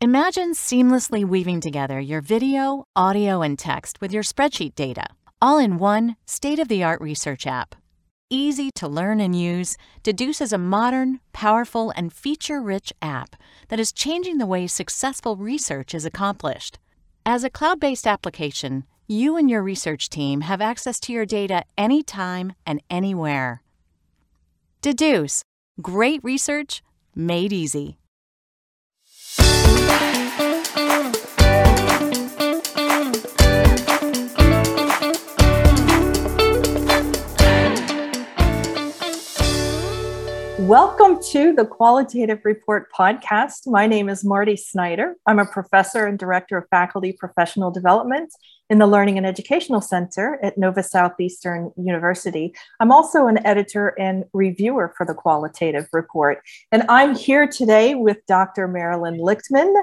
Imagine seamlessly weaving together your video, audio, and text with your spreadsheet data, all in one state of the art research app. Easy to learn and use, Dedoose is a modern, powerful, and feature rich app that is changing the way successful research is accomplished. As a cloud based application, you and your research team have access to your data anytime and anywhere. Dedoose great research made easy. Welcome to the Qualitative Report podcast. My name is Marti Snyder. I'm a professor and director of faculty professional development in the Learning and Educational Center at Nova Southeastern University. I'm also an editor and reviewer for the Qualitative Report. And I'm here today with Dr. Marilyn Lichtman.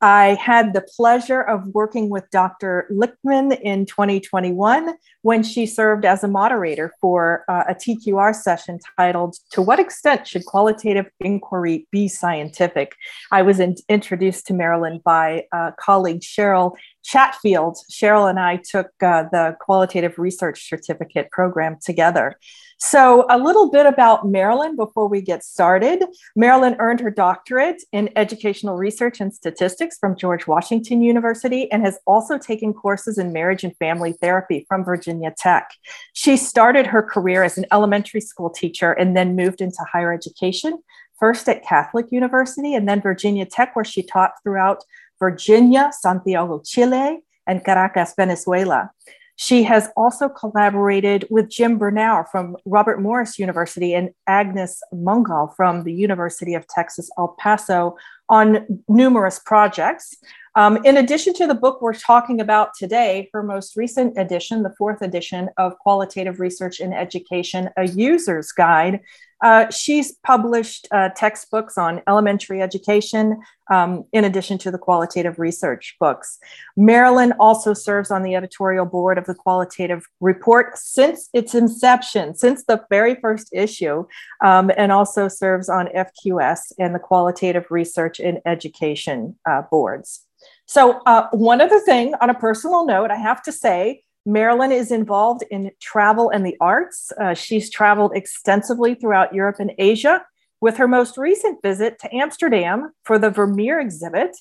I had the pleasure of working with Dr. Lichtman in 2021 when she served as a moderator for uh, a TQR session titled, To What Extent Should Qualitative Inquiry Be Scientific? I was in- introduced to Marilyn by uh, colleague Cheryl Chatfield, Cheryl and I took uh, the qualitative research certificate program together. So, a little bit about Marilyn before we get started. Marilyn earned her doctorate in educational research and statistics from George Washington University and has also taken courses in marriage and family therapy from Virginia Tech. She started her career as an elementary school teacher and then moved into higher education, first at Catholic University and then Virginia Tech, where she taught throughout Virginia, Santiago, Chile, and Caracas, Venezuela. She has also collaborated with Jim Bernauer from Robert Morris University and Agnes Mungal from the University of Texas, El Paso on numerous projects. Um, in addition to the book we're talking about today, her most recent edition, the fourth edition of Qualitative Research in Education, a user's guide, uh, she's published uh, textbooks on elementary education, um, in addition to the qualitative research books. Marilyn also serves on the editorial board of the Qualitative Report since its inception, since the very first issue, um, and also serves on FQS and the Qualitative Research in Education uh, boards. So, uh, one other thing on a personal note, I have to say, Marilyn is involved in travel and the arts. Uh, she's traveled extensively throughout Europe and Asia, with her most recent visit to Amsterdam for the Vermeer exhibit.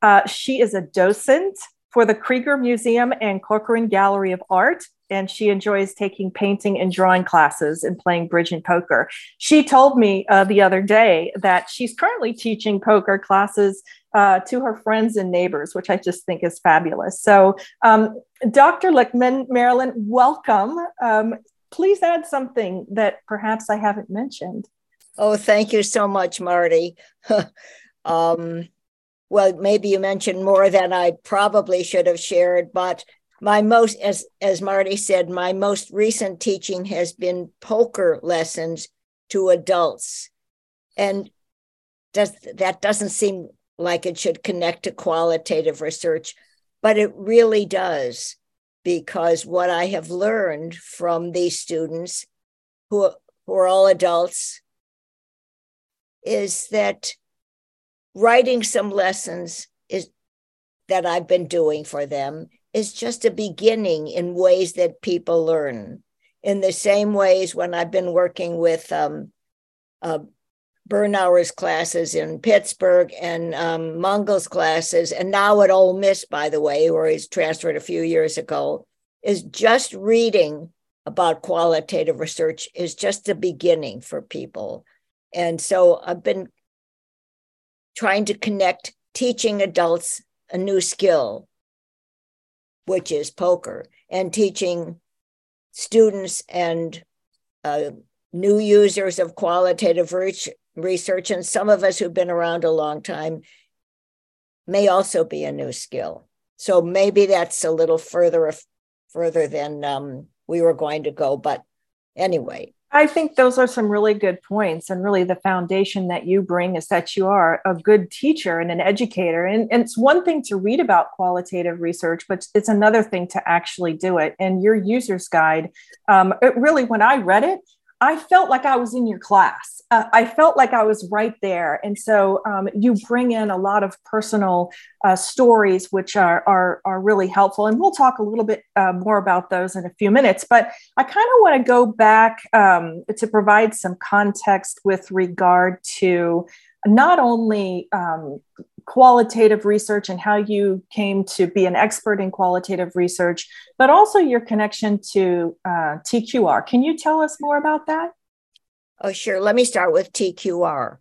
Uh, she is a docent for the Kreeger Museum and Corcoran Gallery of Art, and she enjoys taking painting and drawing classes and playing bridge and poker. She told me uh, the other day that she's currently teaching poker classes uh, to her friends and neighbors, which I just think is fabulous. So, um, Dr. Lichtman, Marilyn, welcome. Um, please add something that perhaps I haven't mentioned. Oh, thank you so much, Marti. um, well, maybe you mentioned more than I probably should have shared, but my most, as as Marti said, my most recent teaching has been poker lessons to adults, and does that doesn't seem like it should connect to qualitative research, but it really does, because what I have learned from these students who, who are all adults is that writing some lessons is that I've been doing for them is just a beginning in ways that people learn. In the same ways, when I've been working with um, uh, Bernauer's classes in Pittsburgh and um, classes, and now at Ole Miss, by the way, where he's transferred a few years ago, is just reading about qualitative research is just a beginning for people. And so I've been trying to connect teaching adults a new skill, which is poker, and teaching students and uh, new users of qualitative research research, and some of us who've been around a long time may also be a new skill. So maybe that's a little further further than um, we were going to go. But anyway, I think those are some really good points. And really, the foundation that you bring is that you are a good teacher and an educator. And, and, it's one thing to read about qualitative research, but it's another thing to actually do it. And your user's guide, um, it really, when I read it, I felt like I was in your class. Uh, I felt like I was right there. And so um, you bring in a lot of personal uh, stories, which are, are, are, really helpful. And we'll talk a little bit uh, more about those in a few minutes. But I kind of want to go back um, to provide some context with regard to not only um, qualitative research and how you came to be an expert in qualitative research, but also your connection to uh, TQR. Can you tell us more about that? Oh, sure. Let me start with TQR.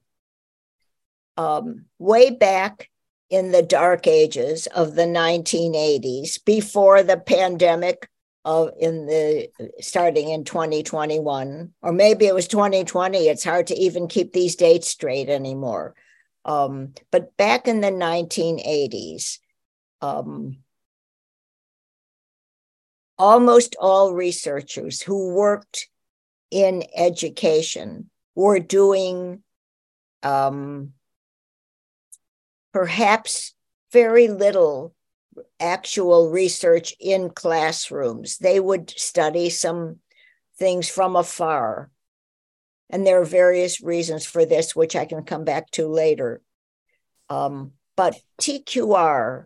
Um, way back in the dark ages of the 1980s, before the pandemic of in the starting in 2021 or maybe it was 2020 it's hard to even keep these dates straight anymore um, but back in the 1980s um, almost all researchers who worked in education were doing um, perhaps very little actual research in classrooms. They would study some things from afar. And there are various reasons for this, which I can come back to later. Um, but TQR,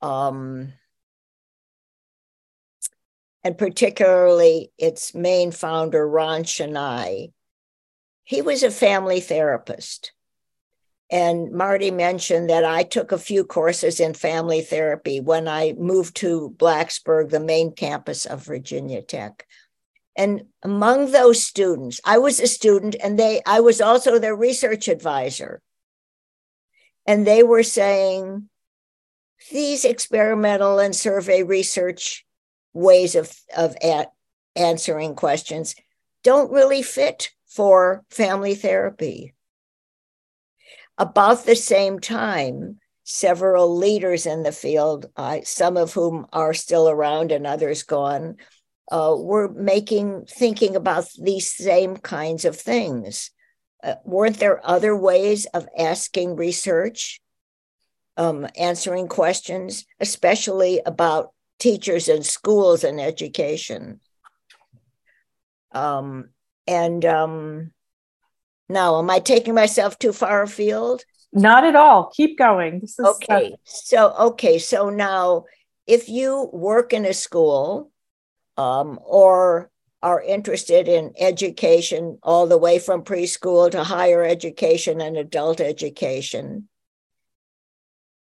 um, and particularly its main founder, Ron Chenail, he was a family therapist. And Marty mentioned that I took a few courses in family therapy when I moved to Blacksburg, the main campus of Virginia Tech. And among those students, I was a student and they I was also their research advisor. And they were saying these experimental and survey research ways of, of answering questions don't really fit for family therapy. About the same time, several leaders in the field, uh, some of whom are still around and others gone, uh, were making thinking about these same kinds of things. Uh, weren't there other ways of asking research, um, answering questions, especially about teachers and schools and education? Um, and um, now, am I taking myself too far afield? Not at all. Keep going. This is okay. Uh, so, okay. So now, if you work in a school um, or are interested in education all the way from preschool to higher education and adult education,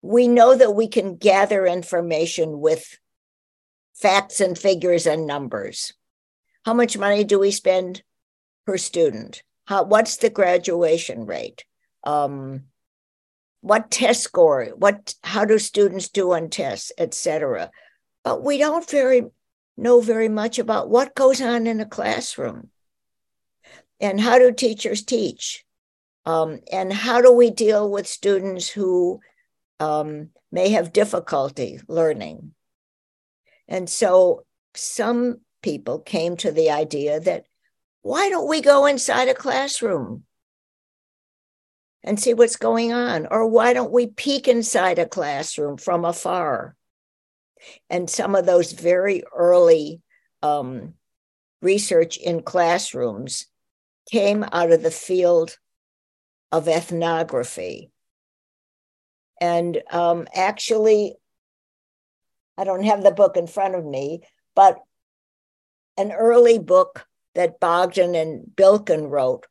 we know that we can gather information with facts and figures and numbers. How much money do we spend per student? How, what's the graduation rate? Um, what test score? What? How do students do on tests, etc. But we don't very know very much about what goes on in a classroom, and how do teachers teach, um, and how do we deal with students who um, may have difficulty learning. And so some people came to the idea that why don't we go inside a classroom and see what's going on? Or why don't we peek inside a classroom from afar? And some of those very early um, research in classrooms came out of the field of ethnography. And um, actually, I don't have the book in front of me, but an early book that Bogdan and Biklen wrote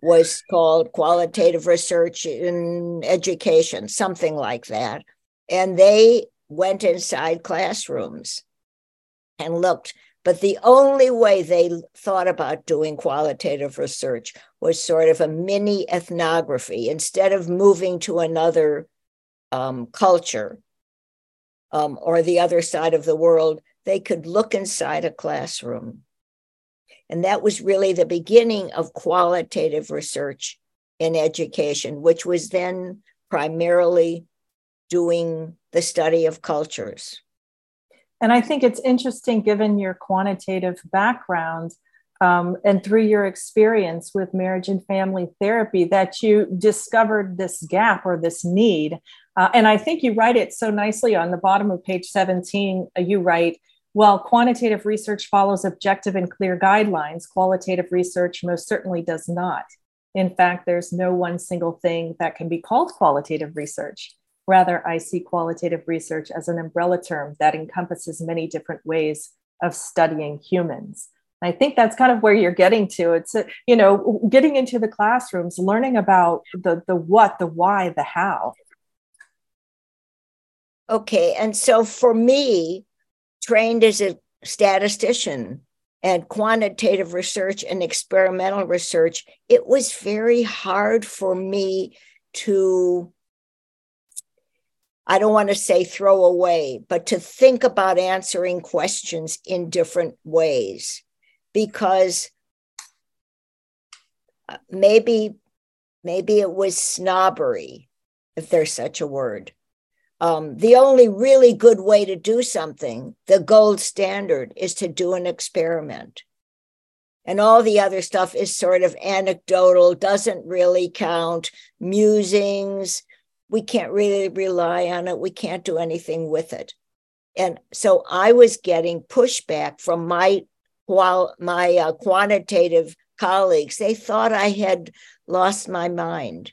was called Qualitative Research in Education, something like that. And they went inside classrooms and looked. But the only way they thought about doing qualitative research was sort of a mini ethnography. Instead of moving to another um, culture um, or the other side of the world, they could look inside a classroom and that was really the beginning of qualitative research in education, which was then primarily doing the study of cultures. And I think it's interesting, given your quantitative background um, and through your experience with marriage and family therapy, that you discovered this gap or this need. Uh, and I think you write it so nicely on the bottom of page 17. Uh, you write, While quantitative research follows objective and clear guidelines, qualitative research most certainly does not. In fact, there's no one single thing that can be called qualitative research. Rather, I see qualitative research as an umbrella term that encompasses many different ways of studying humans. I think that's kind of where you're getting to. It's, uh, you know, getting into the classrooms, learning about the, the what, the why, the how. Okay. And so for me, trained as a statistician and quantitative research and experimental research, it was very hard for me to, I don't want to say throw away, but to think about answering questions in different ways. Because uh, maybe maybe it was snobbery if there's such a word. Um, the only really good way to do something the gold standard is to do an experiment. And all the other stuff is sort of anecdotal doesn't really count. Musings we can't really rely on it we can't do anything with it and so i was getting pushback from my while my uh, quantitative colleagues, they thought I had lost my mind.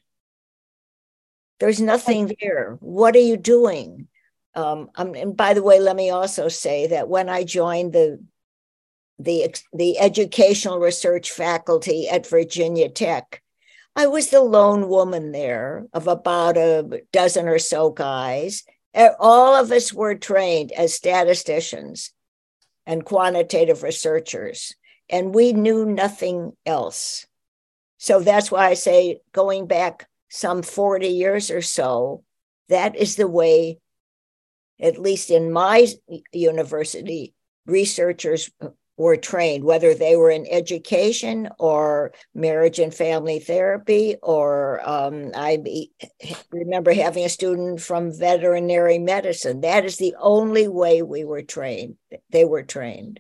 There's nothing there. What are you doing? Um, um, and by the way, let me also say that when I joined the the the educational research faculty at Virginia Tech, I was the lone woman there of about a dozen or so guys. All of us were trained as statisticians and quantitative researchers, and we knew nothing else. So that's why I say, going back some 40 years or so, that is the way, at least in my university, researchers were trained, whether they were in education or marriage and family therapy, or um, I remember having a student from veterinary medicine. That is the only way we were trained. They were trained.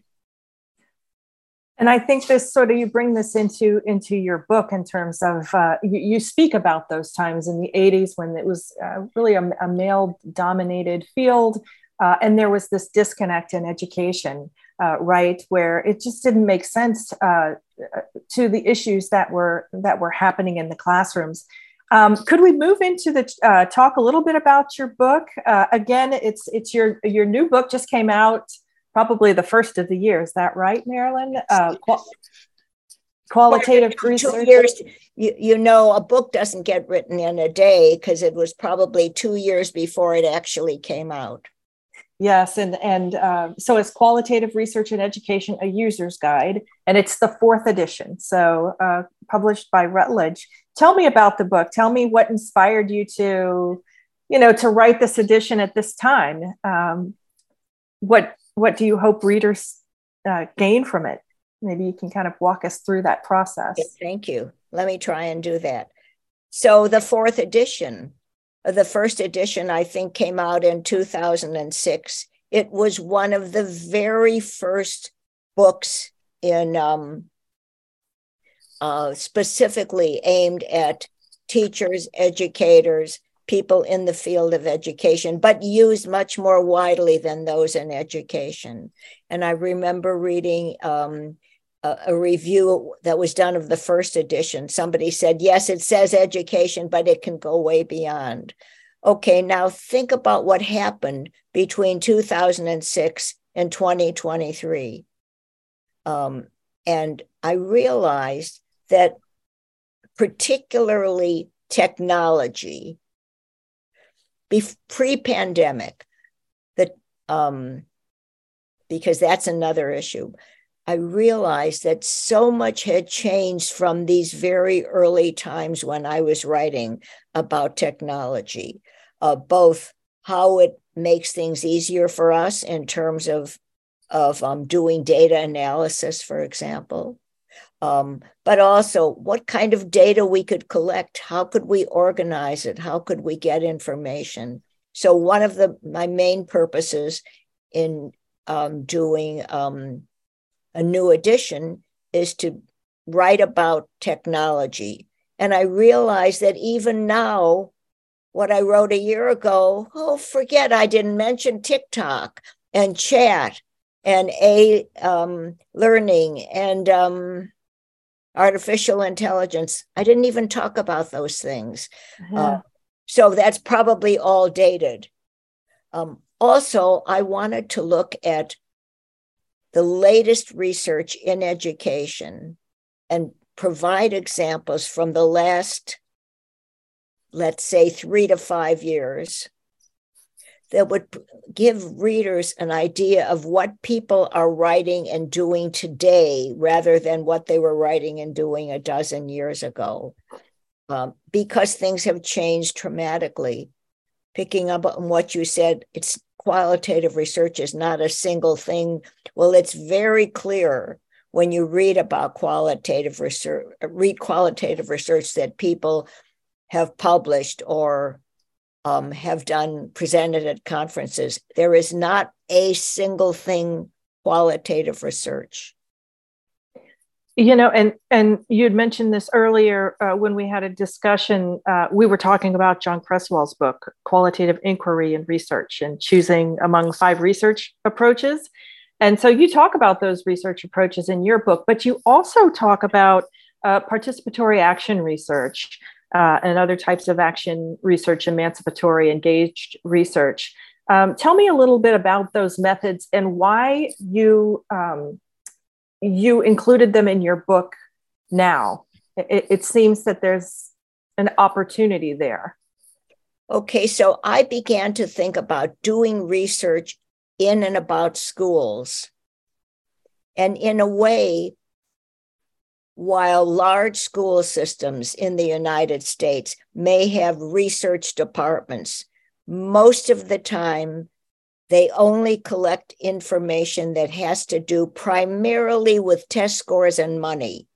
And I think this sort of you bring this into into your book in terms of uh, you, you, speak about those times in the 80s when it was uh, really a, a male dominated field uh, and there was this disconnect in education uh, right where it just didn't make sense uh, to the issues that were that were happening in the classrooms. Um, could we move into the uh, talk a little bit about your book? Uh, again it's it's your your new book just came out probably the first of the year. Is that right marilyn? Uh, qual- qualitative research? Two years. You, you know a book doesn't get written in a day because it was probably two years before it actually came out Yes, and and uh, so it's qualitative research and education, a user's guide, and it's the fourth edition. So uh, published by Routledge. Tell me about the book. Tell me what inspired you to, you know, to write this edition at this time. Um, what what do you hope readers uh, gain from it? Maybe you can kind of walk us through that process. Thank you. Let me try and do that. So the fourth edition the first edition, I think, came out in 2006. It was one of the very first books in um, uh, specifically aimed at teachers, educators, people in the field of education, but used much more widely than those in education. And I remember reading um, a, review that was done of the first edition. Somebody said, yes, it says education, but it can go way beyond. Okay, now think about what happened between 2006 and 2023. Um, and I realized that particularly technology, pre pandemic, that um, because that's another issue. I realized that so much had changed from these very early times when I was writing about technology, uh, both how it makes things easier for us in terms of of um, doing data analysis, for example, um, but also what kind of data we could collect, how could we organize it, how could we get information. So one of the my main purposes in um, doing um, a new edition is to write about technology. And I realized that even now, what I wrote a year ago, oh, forget I didn't mention TikTok and chat and a um, learning and um, artificial intelligence. I didn't even talk about those things. Uh-huh. Uh, so that's probably all dated. Um, also, I wanted to look at the latest research in education and provide examples from the last, let's say, three to five years that would give readers an idea of what people are writing and doing today rather than what they were writing and doing a dozen years ago. Um, because things have changed dramatically. Picking up on what you said, it's qualitative research is not a single thing. Well, it's very clear when you read about qualitative research, read qualitative research that people have published or um, have done presented at conferences. There is not a single thing qualitative research. You know, and and you'd mentioned this earlier uh, when we had a discussion. Uh, we were talking about John Creswell's book, Qualitative Inquiry and Research, and choosing among five research approaches. And so you talk about those research approaches in your book, but you also talk about uh, participatory action research uh, and other types of action research, emancipatory engaged research. Um, tell me a little bit about those methods and why you um, you included them in your book now. It, it seems that there's an opportunity there. Okay, so I began to think about doing research in and about schools. And in a way, while large school systems in the United States may have research departments, most of the time they only collect information that has to do primarily with test scores and money.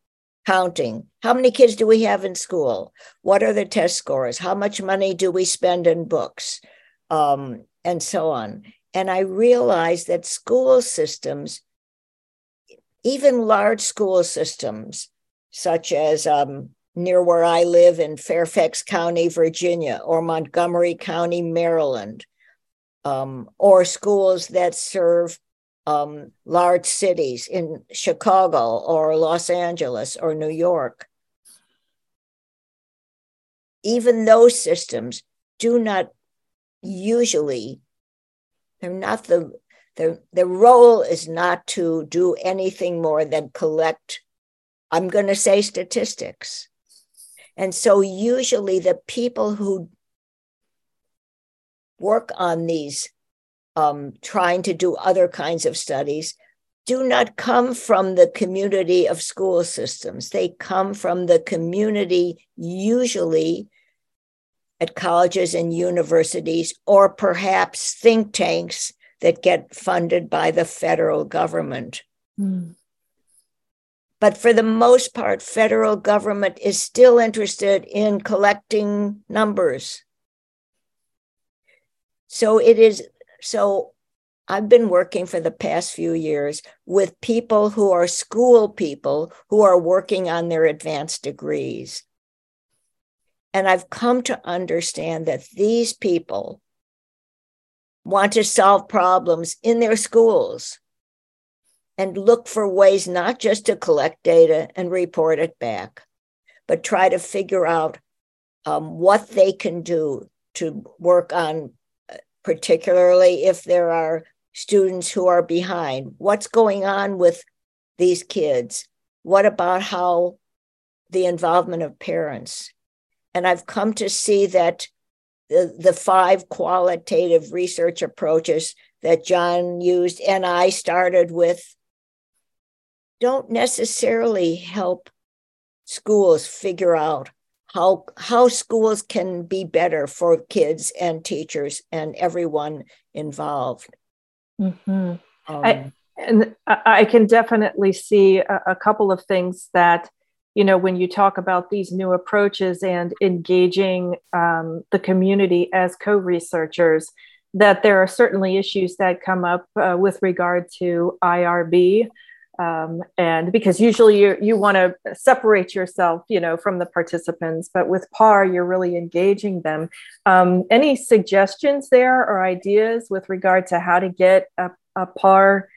Counting. How many kids do we have in school? What are the test scores? How much money do we spend in books? Um, and so on. And I realized that school systems even large school systems, such as um, near where I live in Fairfax County, Virginia, or Montgomery County, Maryland, um, or schools that serve um, large cities in Chicago or Los Angeles or New York. Even those systems do not usually, they're not the the, the role is not to do anything more than collect, I'm going to say statistics. And so usually the people who work on these, um, trying to do other kinds of studies, do not come from the community of school systems. They come from the community, usually at colleges and universities, or perhaps think tanks that get funded by the federal government. Mm. But for the most part, federal government is still interested in collecting numbers. So it is so I've been working for the past few years with people who are school people who are working on their advanced degrees. And I've come to understand that these people want to solve problems in their schools and look for ways not just to collect data and report it back, but try to figure out um, what they can do to work on, particularly if there are students who are behind. What's going on with these kids? What about how the involvement of parents? And I've come to see that the, the five qualitative research approaches that John used and I started with don't necessarily help schools figure out how how schools can be better for kids and teachers and everyone involved. Mm-hmm. Um, I, and I can definitely see a, a couple of things that you know when you talk about these new approaches and engaging um, the community as co-researchers that there are certainly issues that come up uh, with regard to irb um, and because usually you, you want to separate yourself you know from the participants but with par you're really engaging them um, any suggestions there or ideas with regard to how to get a, a par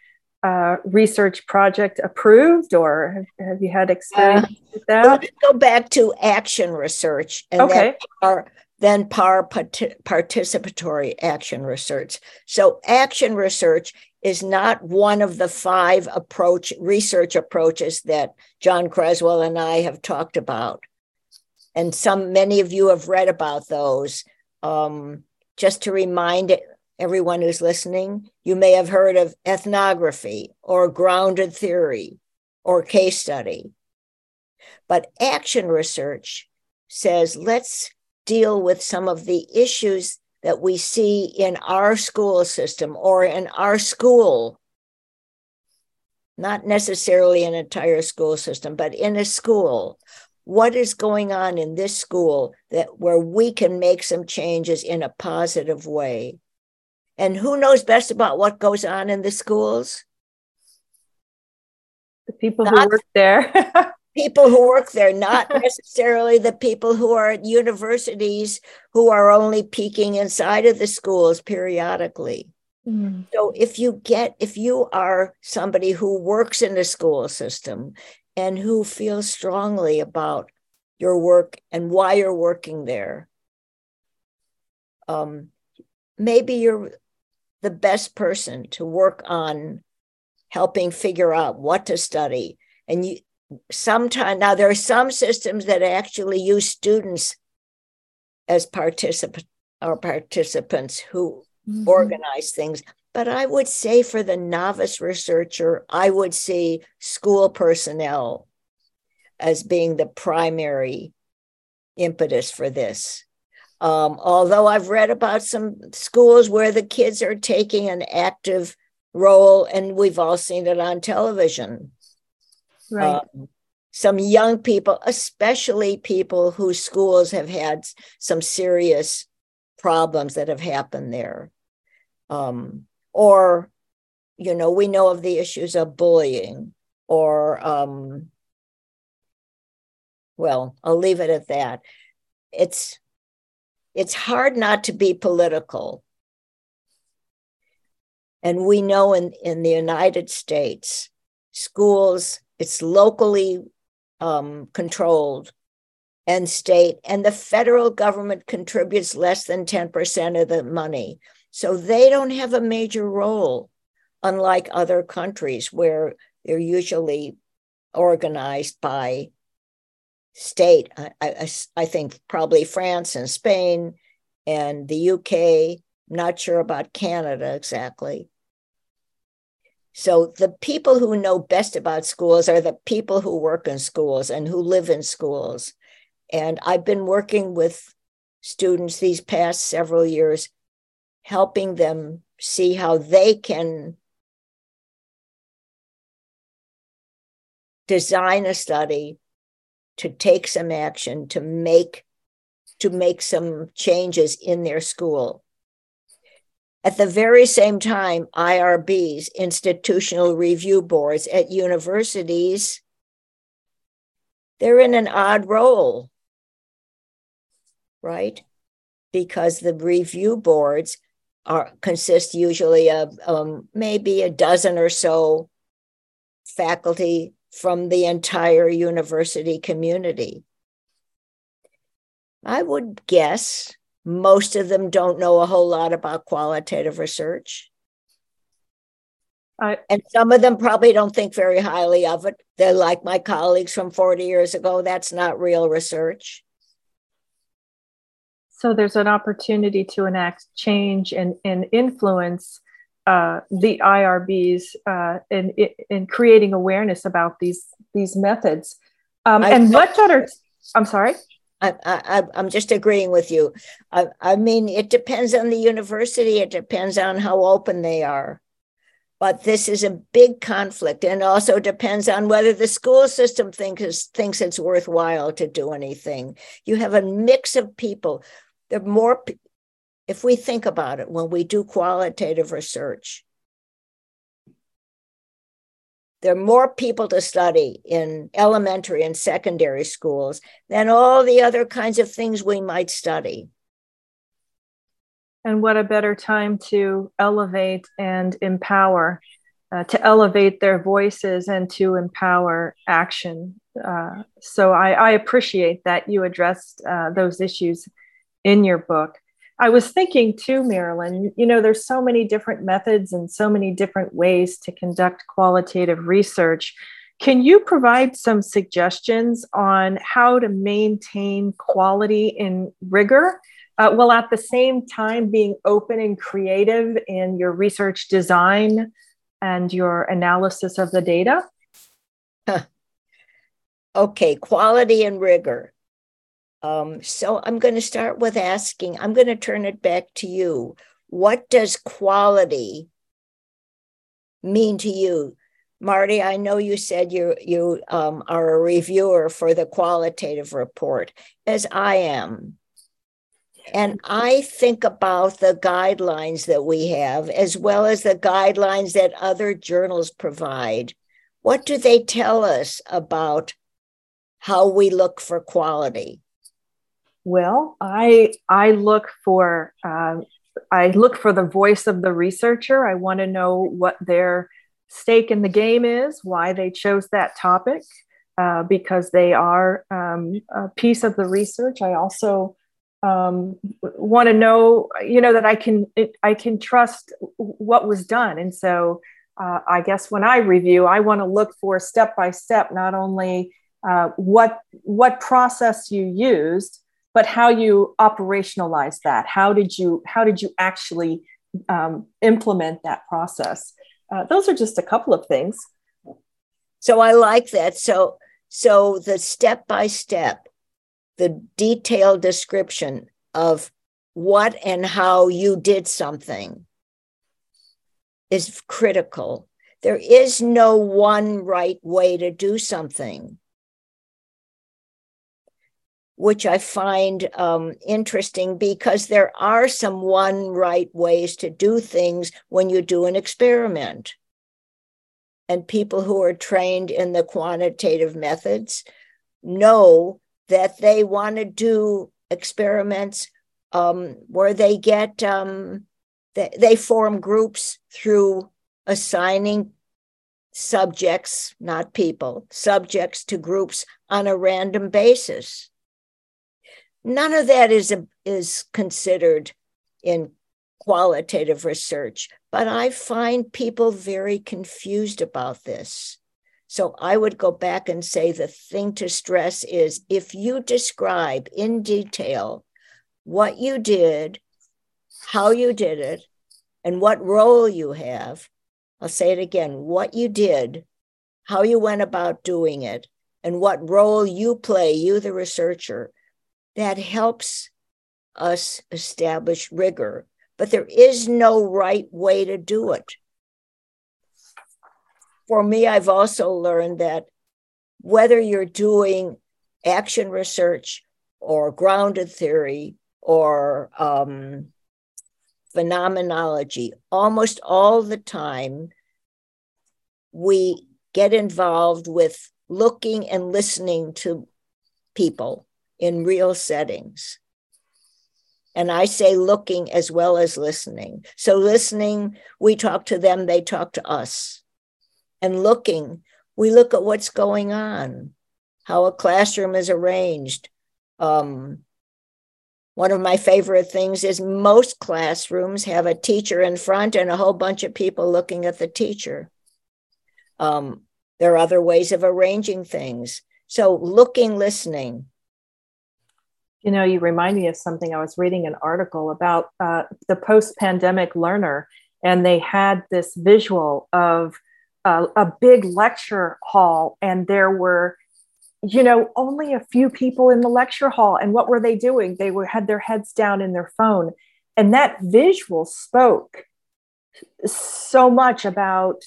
uh, research project approved, or have, have you had experience uh, with that? Let's go back to action research, and okay. then par, then par participatory action research. So, action research is not one of the five approach research approaches that John Creswell and I have talked about, and some many of you have read about those. Um, just to remind everyone who's listening, you may have heard of ethnography or grounded theory or case study. But action research says let's deal with some of the issues that we see in our school system or in our school. Not necessarily an entire school system, but in a school. What is going on in this school that where we can make some changes in a positive way? And who knows best about what goes on in the schools? The people not who work there. people who work there, not necessarily the people who are at universities who are only peeking inside of the schools periodically. Mm. So if you get, if you are somebody who works in the school system and who feels strongly about your work and why you're working there, um, maybe you're the best person to work on helping figure out what to study. And you sometimes now there are some systems that actually use students as participant or participants who mm-hmm. organize things. But I would say for the novice researcher, I would see school personnel as being the primary impetus for this. Um, although I've read about some schools where the kids are taking an active role, and we've all seen it on television. Right. Um, some young people, especially people whose schools have had some serious problems that have happened there. Um, or, you know, we know of the issues of bullying or, um, well, I'll leave it at that. It's it's hard not to be political. And we know in, in the United States, schools, it's locally um, controlled and state, and the federal government contributes less than 10% of the money. So they don't have a major role, unlike other countries where they're usually organized by state. I, I, I think probably France and Spain and the UK. I'm not sure about Canada exactly. So the people who know best about schools are the people who work in schools and who live in schools. And I've been working with students these past several years, helping them see how they can design a study to take some action to make to make some changes in their school. At the very same time, IRBs, institutional review boards at universities, they're in an odd role, right? Because the review boards are consist usually of um, maybe a dozen or so faculty from the entire university community. I would guess most of them don't know a whole lot about qualitative research. I, and some of them probably don't think very highly of it. They're like my colleagues from 40 years ago. That's not real research. So there's an opportunity to enact change and, and influence uh, the IRBs uh, in, in creating awareness about these these methods. Um, and what other? I'm sorry. I, I, I'm just agreeing with you. I, I mean, it depends on the university. It depends on how open they are. But this is a big conflict, and also depends on whether the school system thinks thinks it's worthwhile to do anything. You have a mix of people. The more if we think about it, when we do qualitative research, there are more people to study in elementary and secondary schools than all the other kinds of things we might study. And what a better time to elevate and empower uh, to elevate their voices and to empower action. Uh, so I, I, appreciate that you addressed uh, those issues in your book. I was thinking too, Marilyn, you know, there's so many different methods and so many different ways to conduct qualitative research. Can you provide some suggestions on how to maintain quality and rigor uh, while at the same time being open and creative in your research design and your analysis of the data? Okay, quality and rigor. Um, so I'm going to start with asking, I'm going to turn it back to you. What does quality mean to you? Marti, I know you said you you um, are a reviewer for the qualitative report, as I am. And I think about the guidelines that we have, as well as the guidelines that other journals provide. What do they tell us about how we look for quality? Well, I I look for um, I look for the voice of the researcher. I want to know what their stake in the game is, why they chose that topic, uh, because they are um, a piece of the research. I also um, want to know, you know, that I can I can trust what was done, and so uh, I guess when I review, I want to look for step by step, not only uh, what what process you used, but how you operationalize that. How did you how did you actually um, implement that process? Uh, those are just a couple of things. So I like that. So so the step by step the detailed description of what and how you did something is critical. There is no one right way to do something, which I find um, interesting because there are some one right ways to do things when you do an experiment. And people who are trained in the quantitative methods know that they want to do experiments um, where they get um, they, they form groups through assigning subjects, not people, subjects to groups on a random basis. None of that is, a, is considered in qualitative research, but I find people very confused about this. So I would go back and say the thing to stress is if you describe in detail what you did, how you did it, and what role you have, I'll say it again what you did, how you went about doing it, and what role you play, you, the researcher, that helps us establish rigor. But there is no right way to do it for me, I've also learned that whether you're doing action research or grounded theory or um, phenomenology, almost all the time, we get involved with looking and listening to people in real settings. And I say looking as well as listening. So, listening, we talk to them, they talk to us and looking, we look at what's going on, how a classroom is arranged. Um, one of my favorite things is most classrooms have a teacher in front and a whole bunch of people looking at the teacher. Um, there are other ways of arranging things. So, looking, listening. You know, you remind me of something. I was reading an article about uh, the post pandemic learner, and they had this visual of a, a big lecture hall and there were you know only a few people in the lecture hall. And what were they doing? They were had their heads down in their phone. And that visual spoke so much about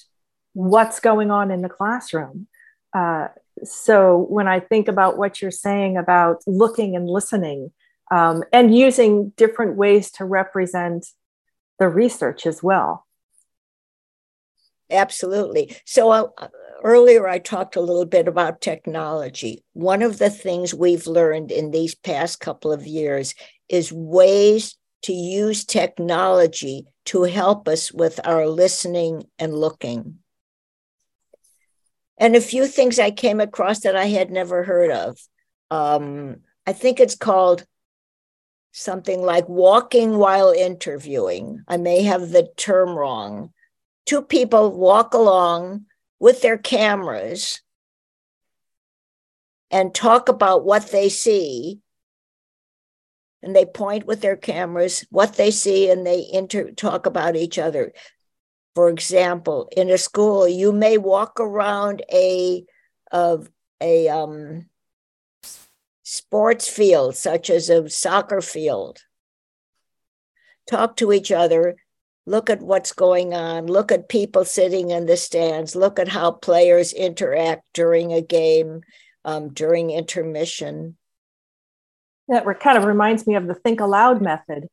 what's going on in the classroom uh, so when i think about what you're saying about looking and listening um, and using different ways to represent the research as well Absolutely. So uh, earlier I talked a little bit about technology. One of the things we've learned in these past couple of years is ways to use technology to help us with our listening and looking. And a few things I came across that I had never heard of. Um, I think it's called something like walking while interviewing. I may have the term wrong. Two people walk along with their cameras and talk about what they see. And they point with their cameras what they see and they inter- talk about each other. For example, in a school, you may walk around a of a um, sports field, such as a soccer field. Talk to each other, look at what's going on, look at people sitting in the stands, look at how players interact during a game, um, during intermission. That kind of reminds me of the think aloud method,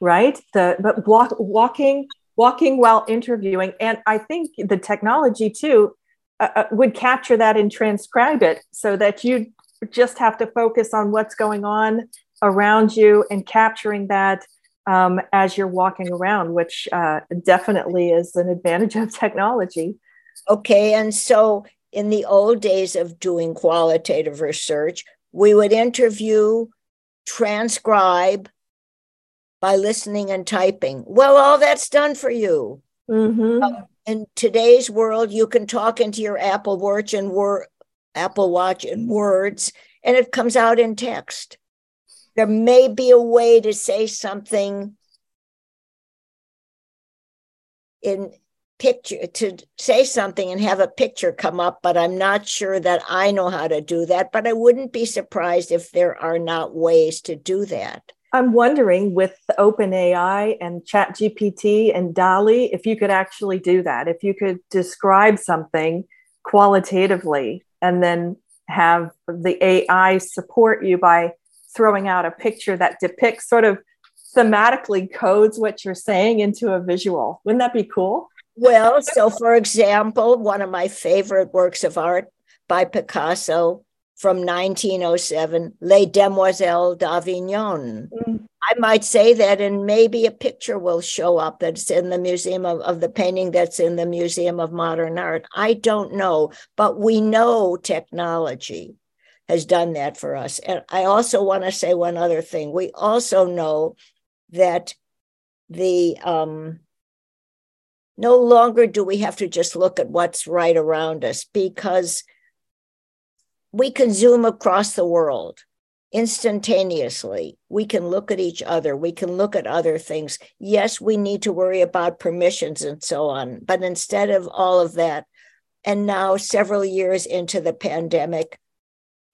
right? The but walk, walking walking while interviewing. And I think the technology too uh, uh, would capture that and transcribe it so that you just have to focus on what's going on around you and capturing that um, as you're walking around, which uh, definitely is an advantage of technology. Okay. And so in the old days of doing qualitative research, we would interview, transcribe, by listening and typing. Well, all that's done for you. Mm-hmm. Um, in today's world, you can talk into your Apple Watch and word, Apple Watch and words, and it comes out in text. There may be a way to say something in picture to say something and have a picture come up, but I'm not sure that I know how to do that. But I wouldn't be surprised if there are not ways to do that. I'm wondering with OpenAI and ChatGPT and DALL-E, if you could actually do that, if you could describe something qualitatively and then have the AI support you by throwing out a picture that depicts sort of thematically codes what you're saying into a visual. Wouldn't that be cool? Well, so for example, one of my favorite works of art by Picasso from 1907, Les Demoiselles d'Avignon. Mm. I might say that, and maybe a picture will show up that's in the Museum of, of the painting that's in the Museum of Modern Art. I don't know, but we know technology has done that for us. And I also want to say one other thing. We also know that the um, no longer do we have to just look at what's right around us because we can zoom across the world instantaneously. We can look at each other. We can look at other things. Yes, we need to worry about permissions and so on. But instead of all of that, and now several years into the pandemic,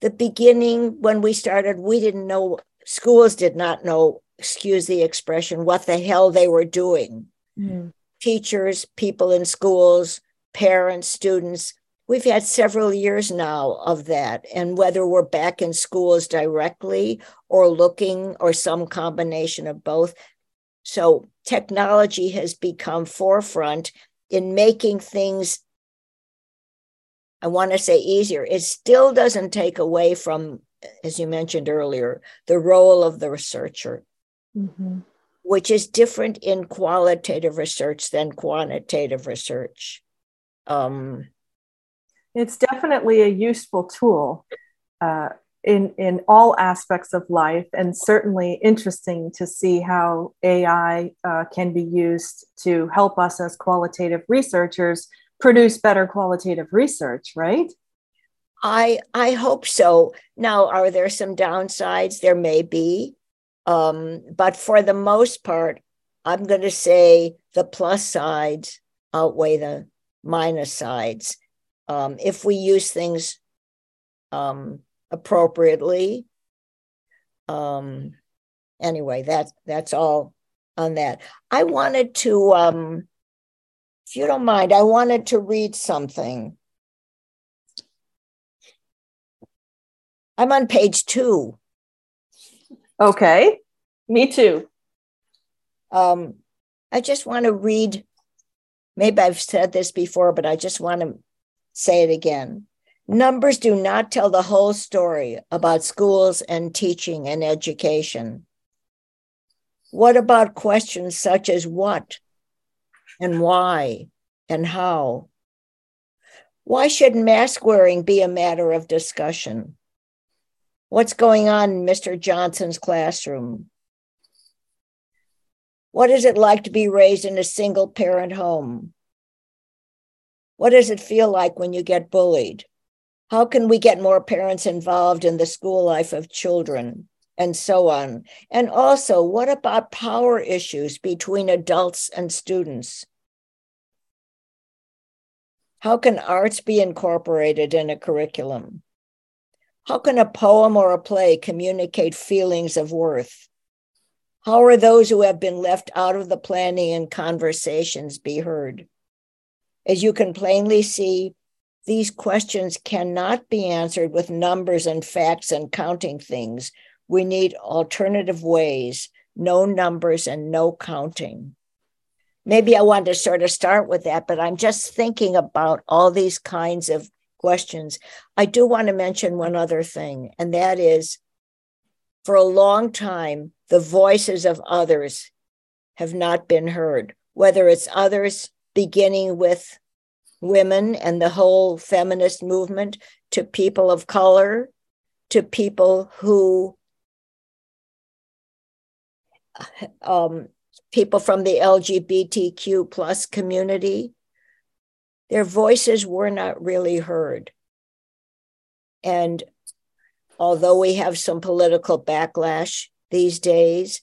the beginning when we started, we didn't know, schools did not know, excuse the expression, what the hell they were doing. Mm. Teachers, people in schools, parents, students, We've had several years now of that. And whether we're back in schools directly or looking or some combination of both. So technology has become forefront in making things, I want to say easier. It still doesn't take away from, as you mentioned earlier, the role of the researcher. Mm-hmm. Which is different in qualitative research than quantitative research. Um, it's definitely a useful tool uh, in in all aspects of life, and certainly interesting to see how AI uh, can be used to help us as qualitative researchers produce better qualitative research. Right? I I hope so. Now, are there some downsides? There may be, um, but for the most part, I'm going to say the plus sides outweigh the minus sides um, if we use things um, appropriately. Um, anyway, that that's all on that. I wanted to, um, if you don't mind, I wanted to read something. I'm on page two. Okay, me too. Um, I just want to read. Maybe I've said this before, but I just want to say it again. Numbers do not tell the whole story about schools and teaching and education. What about questions such as what and why and how? Why should mask wearing be a matter of discussion? What's going on in Mr. Johnson's classroom? What is it like to be raised in a single parent home? What does it feel like when you get bullied? How can we get more parents involved in the school life of children? And so on. And also, what about power issues between adults and students? How can arts be incorporated in a curriculum? How can a poem or a play communicate feelings of worth? How are those who have been left out of the planning and conversations be heard? As you can plainly see, these questions cannot be answered with numbers and facts and counting things. We need alternative ways, no numbers and no counting. Maybe I want to sort of start with that, but I'm just thinking about all these kinds of questions. I do want to mention one other thing, and that is for a long time, the voices of others have not been heard, whether it's others beginning with women and the whole feminist movement to people of color, to people who, um, people from the LGBTQ plus community, their voices were not really heard. And although we have some political backlash these days,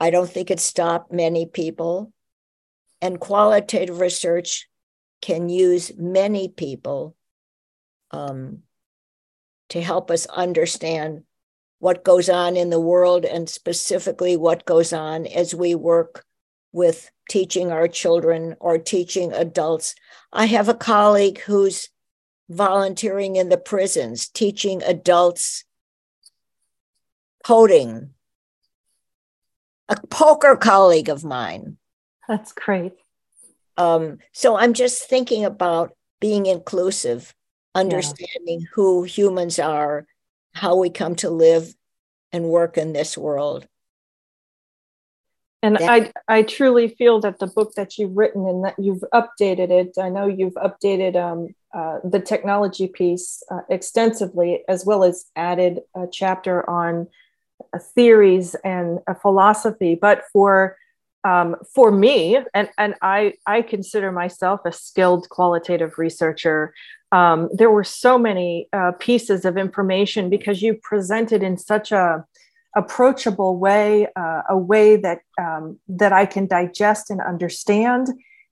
I don't think it stopped many people. And qualitative research can use many people um, to help us understand what goes on in the world and specifically what goes on as we work with teaching our children or teaching adults. I have a colleague who's volunteering in the prisons, teaching adults coding. A poker colleague of mine. That's great. Um, so I'm just thinking about being inclusive, understanding yeah. who humans are, how we come to live and work in this world. And that, I, I truly feel that the book that you've written and that you've updated it. I know you've updated um, uh, the technology piece uh, extensively, as well as added a chapter on uh, theories and a philosophy. But for um, for me, and, and I, I consider myself a skilled qualitative researcher, um, there were so many uh, pieces of information because you presented in such a approachable way, uh, a way that um, that I can digest and understand.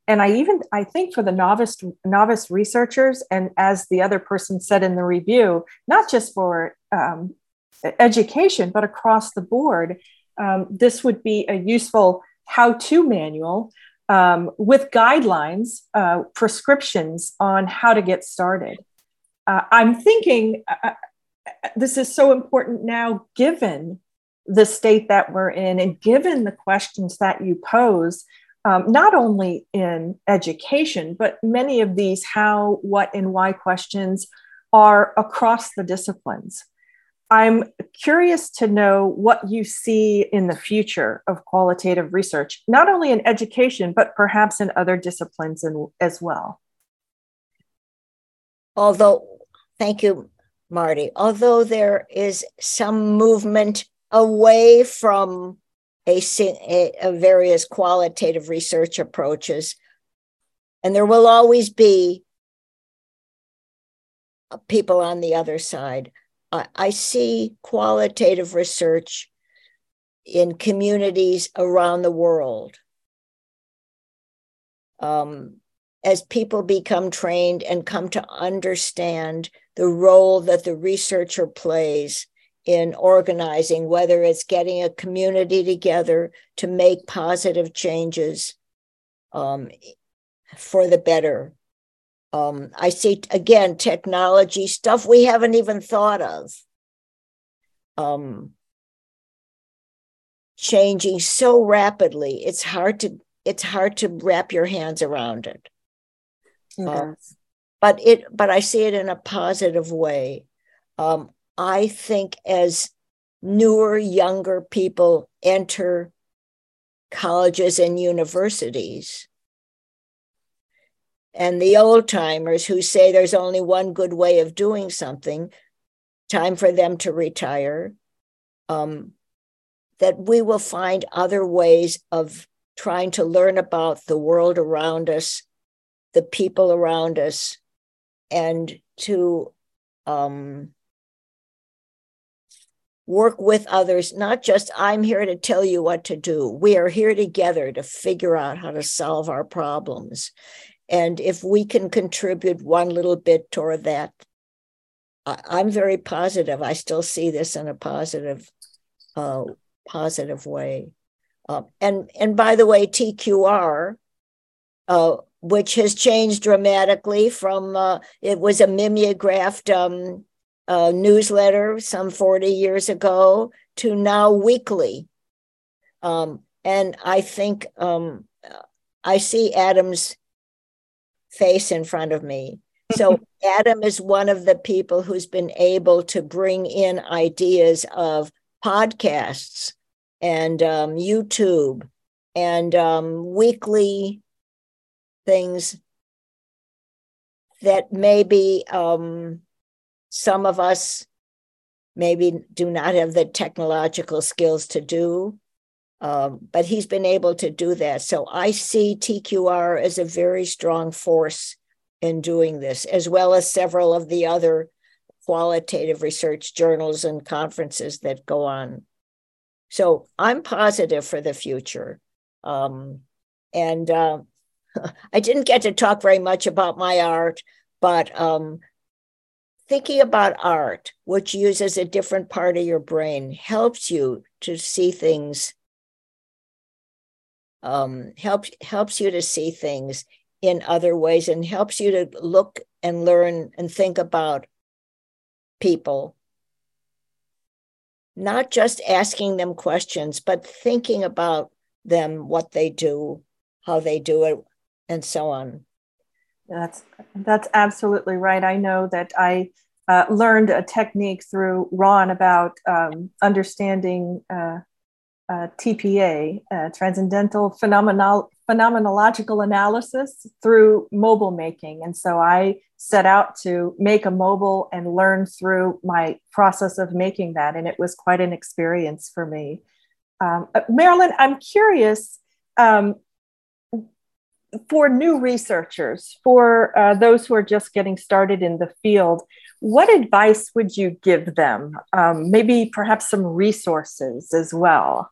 And I even I think for the novice novice researchers, and as the other person said in the review, not just for um, education but across the board, um, this would be a useful how to manual um, with guidelines, uh, prescriptions on how to get started. Uh, I'm thinking uh, uh, this is so important now, given the state that we're in and given the questions that you pose. Um, not only in education, but many of these how, what, and why questions are across the disciplines. I'm curious to know what you see in the future of qualitative research, not only in education, but perhaps in other disciplines in, as well. Although, thank you, Marti. Although there is some movement away from a, a, a various qualitative research approaches, and there will always be people on the other side. I, see qualitative research in communities around the world. Um, as people become trained and come to understand the role that the researcher plays in organizing, whether it's getting a community together to make positive changes um, for the better um, I see again technology stuff we haven't even thought of. Um, changing so rapidly, it's hard to it's hard to wrap your hands around it. Uh, but it but I see it in a positive way. Um, I think as newer, younger people enter colleges and universities, and the old timers who say there's only one good way of doing something, time for them to retire, um, that we will find other ways of trying to learn about the world around us, the people around us, and to um, work with others, not just I'm here to tell you what to do. We are here together to figure out how to solve our problems. And if we can contribute one little bit toward that, I, am very positive. I still see this in a positive, uh, positive way. Uh, and and by the way, TQR, uh, which has changed dramatically from uh, it was a mimeographed um, uh, newsletter some 40 years ago to now weekly. Um, and I think um, I see Adam's face in front of me. So Adam is one of the people who's been able to bring in ideas of podcasts and um, YouTube and um, weekly things that maybe um, some of us maybe do not have the technological skills to do. Um, but he's been able to do that. So I see TQR as a very strong force in doing this, as well as several of the other qualitative research journals and conferences that go on. So I'm positive for the future. Um, and uh, I didn't get to talk very much about my art, but um, thinking about art, which uses a different part of your brain, helps you to see things. Um, helps helps you to see things in other ways and helps you to look and learn and think about people not just asking them questions but thinking about them what they do how they do it and so on that's that's absolutely right. I know that I uh, learned a technique through Ron about um, understanding uh, uh, TPA, uh, transcendental phenomenal phenomenological analysis through mobile making, and so I set out to make a mobile and learn through my process of making that, and it was quite an experience for me. Um, uh, Marilyn, I'm curious. Um, for new researchers, for uh, those who are just getting started in the field, what advice would you give them? Um, maybe perhaps some resources as well.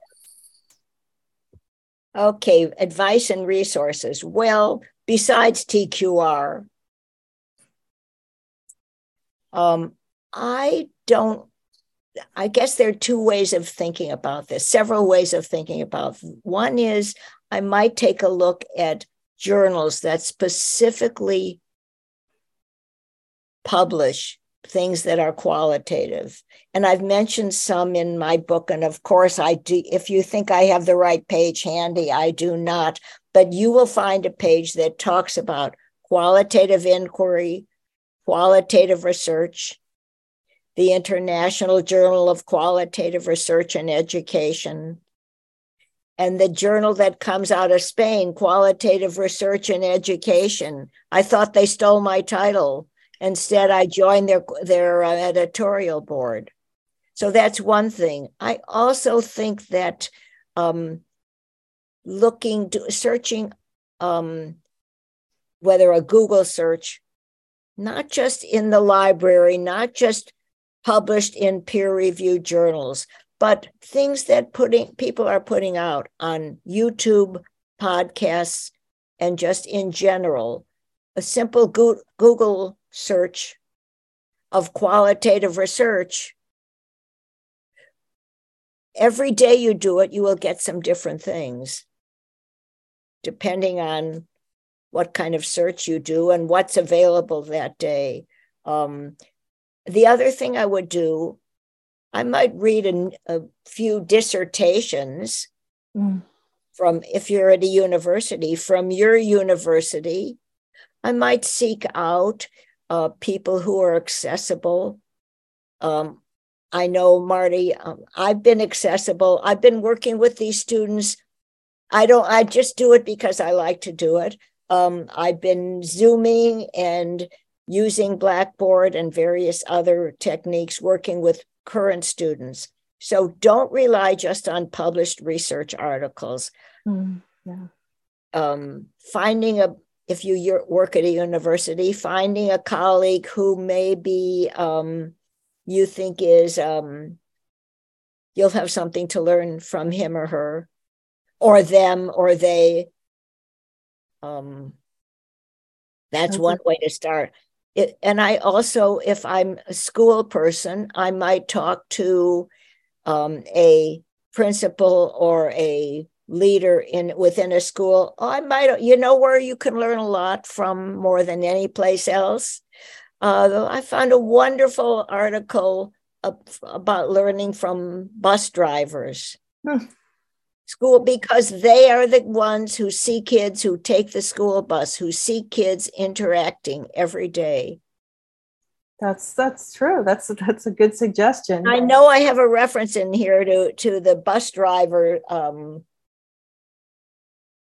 Okay, advice and resources. Well, besides TQR, um, I don't I guess there are two ways of thinking about this, several ways of thinking about. One is I might take a look at journals that specifically publish things that are qualitative. And I've mentioned some in my book. And of course, I do, if you think I have the right page handy, I do not. But you will find a page that talks about qualitative inquiry, qualitative research, the International Journal of Qualitative Research and Education, and the journal that comes out of Spain, Qualitative Research and Education. I thought they stole my title. Instead, I joined their their uh, editorial board. So that's one thing. I also think that um, looking, searching, um, whether a Google search, not just in the library, not just published in peer-reviewed journals, but things that putting people are putting out on YouTube, podcasts, and just in general. A simple Google search of qualitative research. Every day you do it, you will get some different things, depending on what kind of search you do and what's available that day. Um, the other thing I would do I might read a, a few dissertations mm. from, if you're at a university, from your university. I might seek out uh, people who are accessible. Um, I know, Marti, um, I've been accessible. I've been working with these students. I don't, I just do it because I like to do it. um, I've been Zooming and using Blackboard and various other techniques working with current students. So don't rely just on published research articles. Mm, yeah. um, finding a if you work at a university, finding a colleague who maybe um, you think is um, you'll have something to learn from him or her, or them or they. Um, that's one way to start. It, and I also, if I'm a school person, I might talk to um, a principal or a leader in within a school oh, i might you know where you can learn a lot from more than any place else uh, i found a wonderful article about learning from bus drivers hmm. school because they are the ones who see kids who take the school bus who see kids interacting every day that's that's true. That's that's a good suggestion. I know I have a reference in here to to the bus driver um,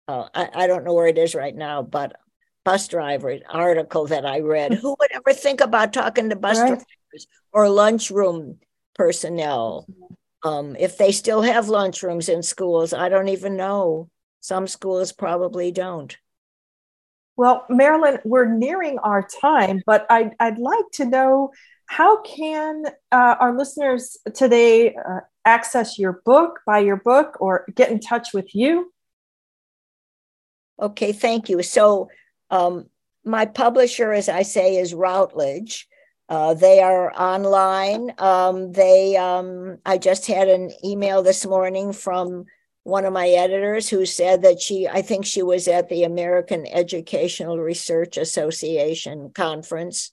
uh, I, I don't know where it is right now, but bus driver article that I read. Who would ever think about talking to bus right. drivers or lunchroom personnel? Um, if they still have lunchrooms in schools, I don't even know. Some schools probably don't. Well, Marilyn, we're nearing our time, but I'd, I'd like to know how can uh, our listeners today uh, access your book, buy your book, or get in touch with you? Okay, thank you. So, um, my publisher, as I say, is Routledge. Uh, they are online. Um, they, um, I just had an email this morning from one of my editors who said that she, I think she was at the American Educational Research Association conference,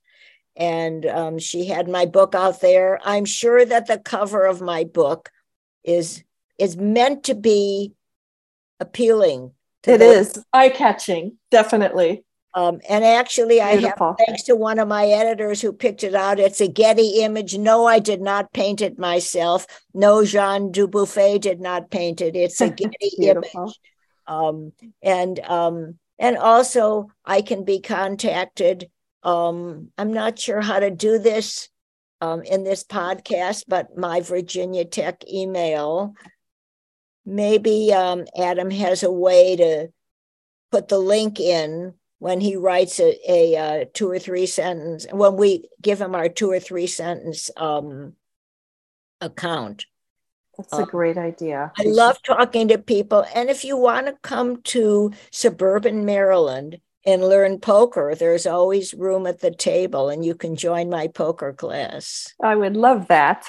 and um, she had my book out there. I'm sure that the cover of my book is is meant to be appealing it is eye catching, definitely. Um, and actually, Beautiful. I have thanks to one of my editors who picked it out. It's a Getty image. No, I did not paint it myself. No, Jean Dubuffet did not paint it. It's a Getty image. Um, and um, and also, I can be contacted. Um, I'm not sure how to do this um, in this podcast, but my Virginia Tech email maybe um, Adam has a way to put the link in when he writes a, a, a, uh, two or three sentence when we give him our two or three sentence um, account. That's a uh, great idea. I love talking to people and if you want to come to suburban maryland and learn poker there's always room at the table and you can join my poker class. I would love that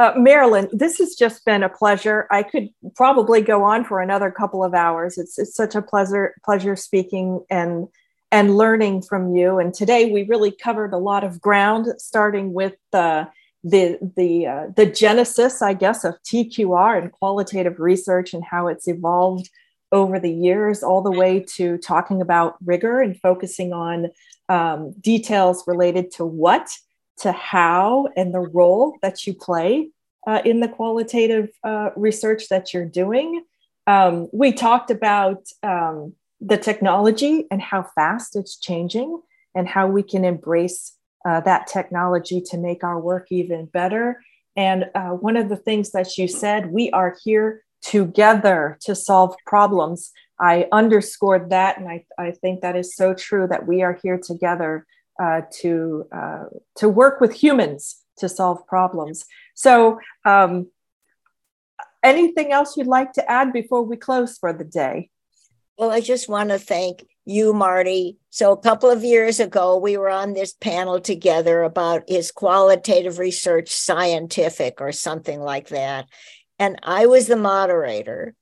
uh, Marilyn, this has just been a pleasure. I could probably go on for another couple of hours. It's, it's such a pleasure pleasure speaking and and learning from you. And today we really covered a lot of ground, starting with the the the uh, the genesis, I guess, of TQR and qualitative research and how it's evolved over the years, all the way to talking about rigor and focusing on um, details related to what to how and the role that you play uh, in the qualitative uh, research that you're doing. Um, we talked about um, the technology and how fast it's changing and how we can embrace uh, that technology to make our work even better. And uh, one of the things that you said, we are here together to solve problems. I underscored that, and I, I think that is so true that we are here together uh, to uh, to work with humans to solve problems. So, um, anything else you'd like to add before we close for the day? Well, I just want to thank you, Marti. So, a couple of years ago, we were on this panel together about is qualitative research scientific or something like that. And I was the moderator.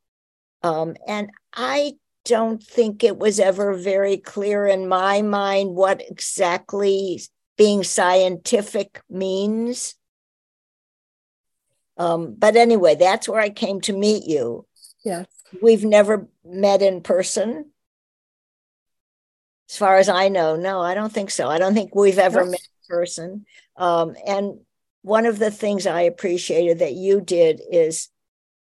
Um, and I don't think it was ever very clear in my mind what exactly being scientific means. Um, but anyway, that's where I came to meet you. Yes. We've never met in person. As far as I know, no, I don't think so. I don't think we've ever yes. met in person. Um, and one of the things I appreciated that you did is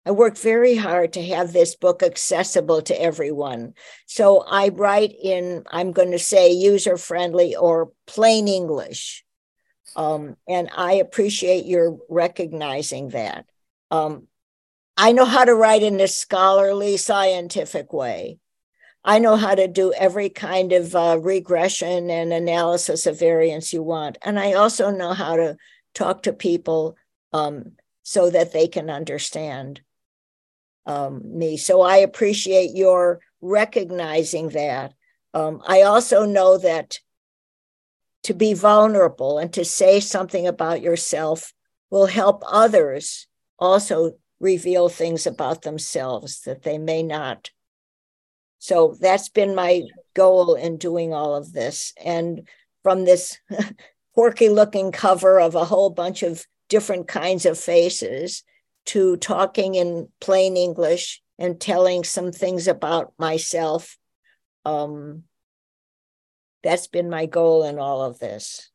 I work very hard to have this book accessible to everyone. So I write in, I'm going to say user friendly or plain English. Um, and I appreciate your recognizing that. Um, I know how to write in a scholarly, scientific way. I know how to do every kind of uh, regression and analysis of variance you want. And I also know how to talk to people um, so that they can understand um, me. So I appreciate your recognizing that. Um, I also know that to be vulnerable and to say something about yourself will help others also reveal things about themselves that they may not. So that's been my goal in doing all of this. And from this quirky looking cover of a whole bunch of different kinds of faces to talking in plain English and telling some things about myself. Um, that's been my goal in all of this.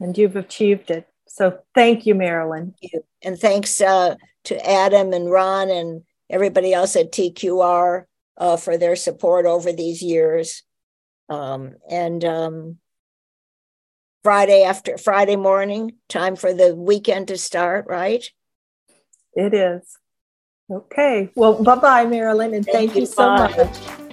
And you've achieved it. So thank you, Marilyn. Thank you. And thanks uh, to Adam and Ron and everybody else at TQR uh, for their support over these years. Um, and um, Friday after Friday morning, time for the weekend to start, right? It is. Okay. Well, bye bye, Marilyn, and thank, thank you, you so much.